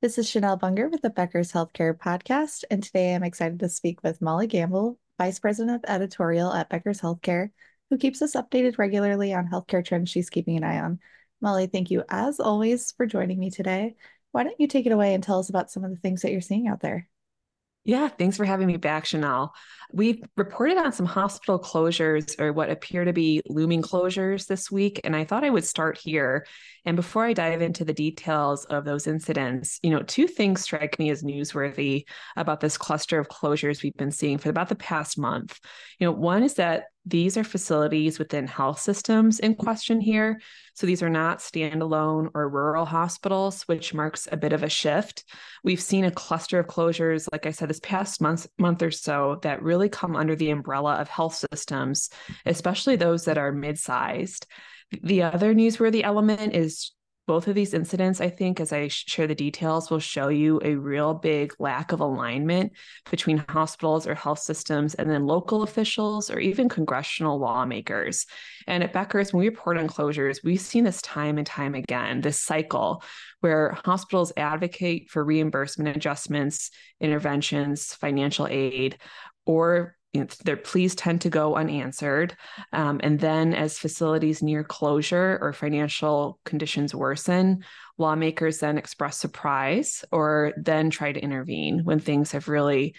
This is Chanel Bunger with the Becker's Healthcare Podcast, and today I'm excited to speak with Molly Gamble, Vice President of Editorial at Becker's Healthcare, who keeps us updated regularly on healthcare trends she's keeping an eye on. Molly, thank you as always for joining me today. Why don't you take it away and tell us about some of the things that you're seeing out there? Yeah, thanks for having me back, Chanel. We've reported on some hospital closures or what appear to be looming closures this week, and I thought I would start here. And before I dive into the details of those incidents, you know, two things strike me as newsworthy about this cluster of closures we've been seeing for about the past month. You know, one is that these are facilities within health systems in question here. So these are not standalone or rural hospitals, which marks a bit of a shift. We've seen a cluster of closures, like I said, this past month, month or so, that really come under the umbrella of health systems, especially those that are mid sized. The other newsworthy element is both of these incidents, I think, as I share the details, will show you a real big lack of alignment between hospitals or health systems and then local officials or even congressional lawmakers. And at Becker's, when we report on closures, we've seen this time and time again this cycle where hospitals advocate for reimbursement adjustments, interventions, financial aid, or you know, their pleas tend to go unanswered. Um, and then, as facilities near closure or financial conditions worsen, lawmakers then express surprise or then try to intervene when things have really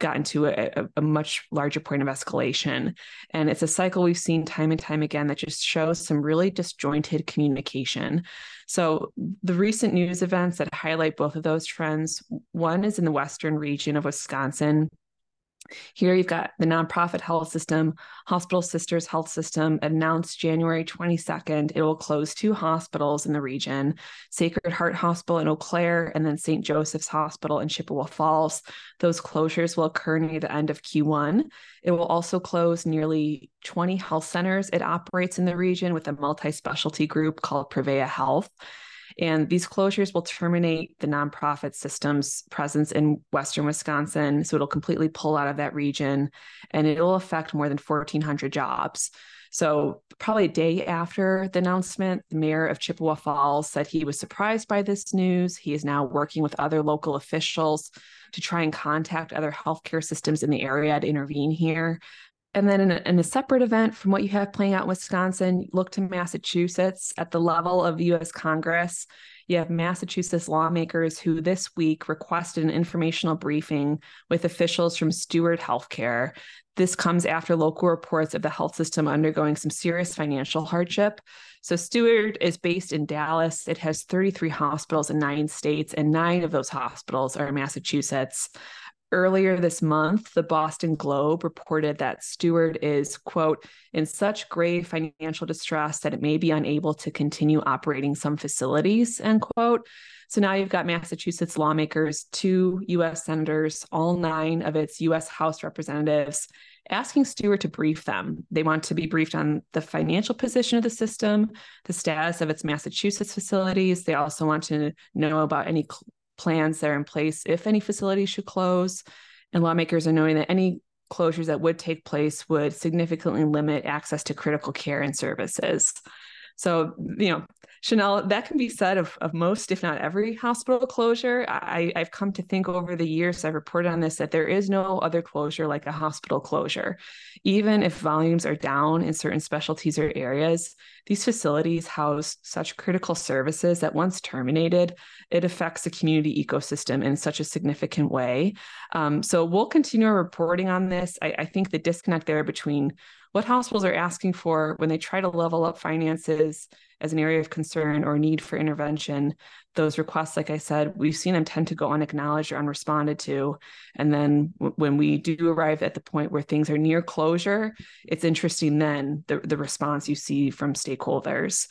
gotten to a, a, much larger point of escalation. And it's a cycle we've seen time and time again that just shows some really disjointed communication. So, the recent news events that highlight both of those trends one is in the Western region of Wisconsin here you've got the nonprofit health system, Hospital Sisters Health System announced January 22nd it will close two hospitals in the region Sacred Heart Hospital in Eau Claire and then St. Joseph's Hospital in Chippewa Falls. Those closures will occur near the end of Q1. It will also close nearly 20 health centers it operates in the region with a multi specialty group called Prevea Health. And these closures will terminate the nonprofit system's presence in Western Wisconsin. So it'll completely pull out of that region and it'll affect more than 1,400 jobs. So, probably a day after the announcement, the mayor of Chippewa Falls said he was surprised by this news. He is now working with other local officials to try and contact other healthcare systems in the area to intervene here. And then in a, in a, separate event from what you have playing out in Wisconsin, look to Massachusetts at the level of US Congress. You have Massachusetts lawmakers who this week requested an informational briefing with officials from Steward Healthcare. This comes after local reports of the health system undergoing some serious financial hardship. So, Steward is based in Dallas. It has 33 hospitals in nine states, and nine of those hospitals are in Massachusetts. Earlier this month, the Boston Globe reported that Steward is, quote, in such grave financial distress that it may be unable to continue operating some facilities, end quote. So now you've got Massachusetts lawmakers, two US senators, all nine of its US House representatives asking Steward to brief them. They want to be briefed on the financial position of the system, the status of its Massachusetts facilities. They also want to know about any plans that are in place if any facilities should close. And lawmakers are knowing that any closures that would take place would significantly limit access to critical care and services. So, you know, Chanel, that can be said of, of most, if not every hospital closure. I, I've come to think over the years I've reported on this that there is no other closure like a hospital closure. Even if volumes are down in certain specialties or areas, these facilities house such critical services that once terminated, it affects the community ecosystem in such a significant way. Um, so we'll continue reporting on this. I, I think the disconnect there between what hospitals are asking for when they try to level up finances as an area of concern or need for intervention. Those requests, like I said, we've seen them tend to go unacknowledged or unresponded to. And then w- when we do arrive at the point where things are near closure, it's interesting then the, the response you see from stakeholders.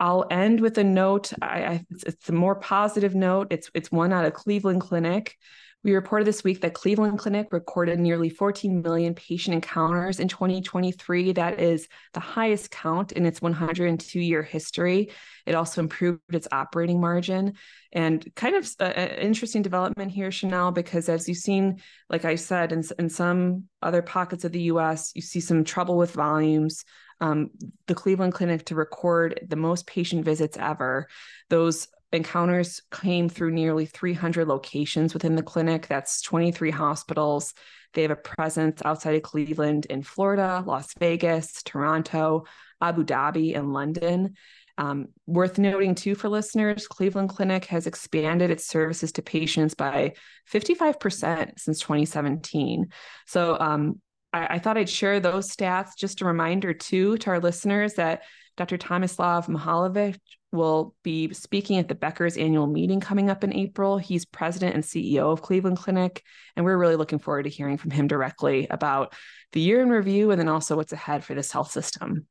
I'll end with a note. I, I, it's, it's a more positive note. It's it's one out of Cleveland Clinic. We reported this week that Cleveland Clinic recorded nearly 14 million patient encounters in 2023. That is the highest count in its 102 year history. It also improved its operating margin. And kind of an interesting development here, Chanel, because as you've seen, like I said, in, in some other pockets of the US, you see some trouble with volumes. Um, the Cleveland Clinic to record the most patient visits ever. Those encounters came through nearly 300 locations within the clinic. That's 23 hospitals. They have a presence outside of Cleveland in Florida, Las Vegas, Toronto, Abu Dhabi, and London. Um, worth noting too for listeners, Cleveland Clinic has expanded its services to patients by 55% since 2017. So um, I, thought I'd share those stats. Just a reminder too to our listeners that Dr. Tomislav Mihaljevic will be speaking at the Becker's annual meeting coming up in April. He's president and CEO of Cleveland Clinic, and we're really looking forward to hearing from him directly about the year in review and then also what's ahead for this health system.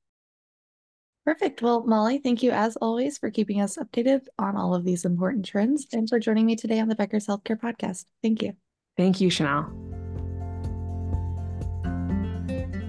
Perfect. Well, Molly, thank you as always for keeping us updated on all of these important trends and for joining me today on the Becker's Healthcare Podcast. Thank you. Thank you, Chanel.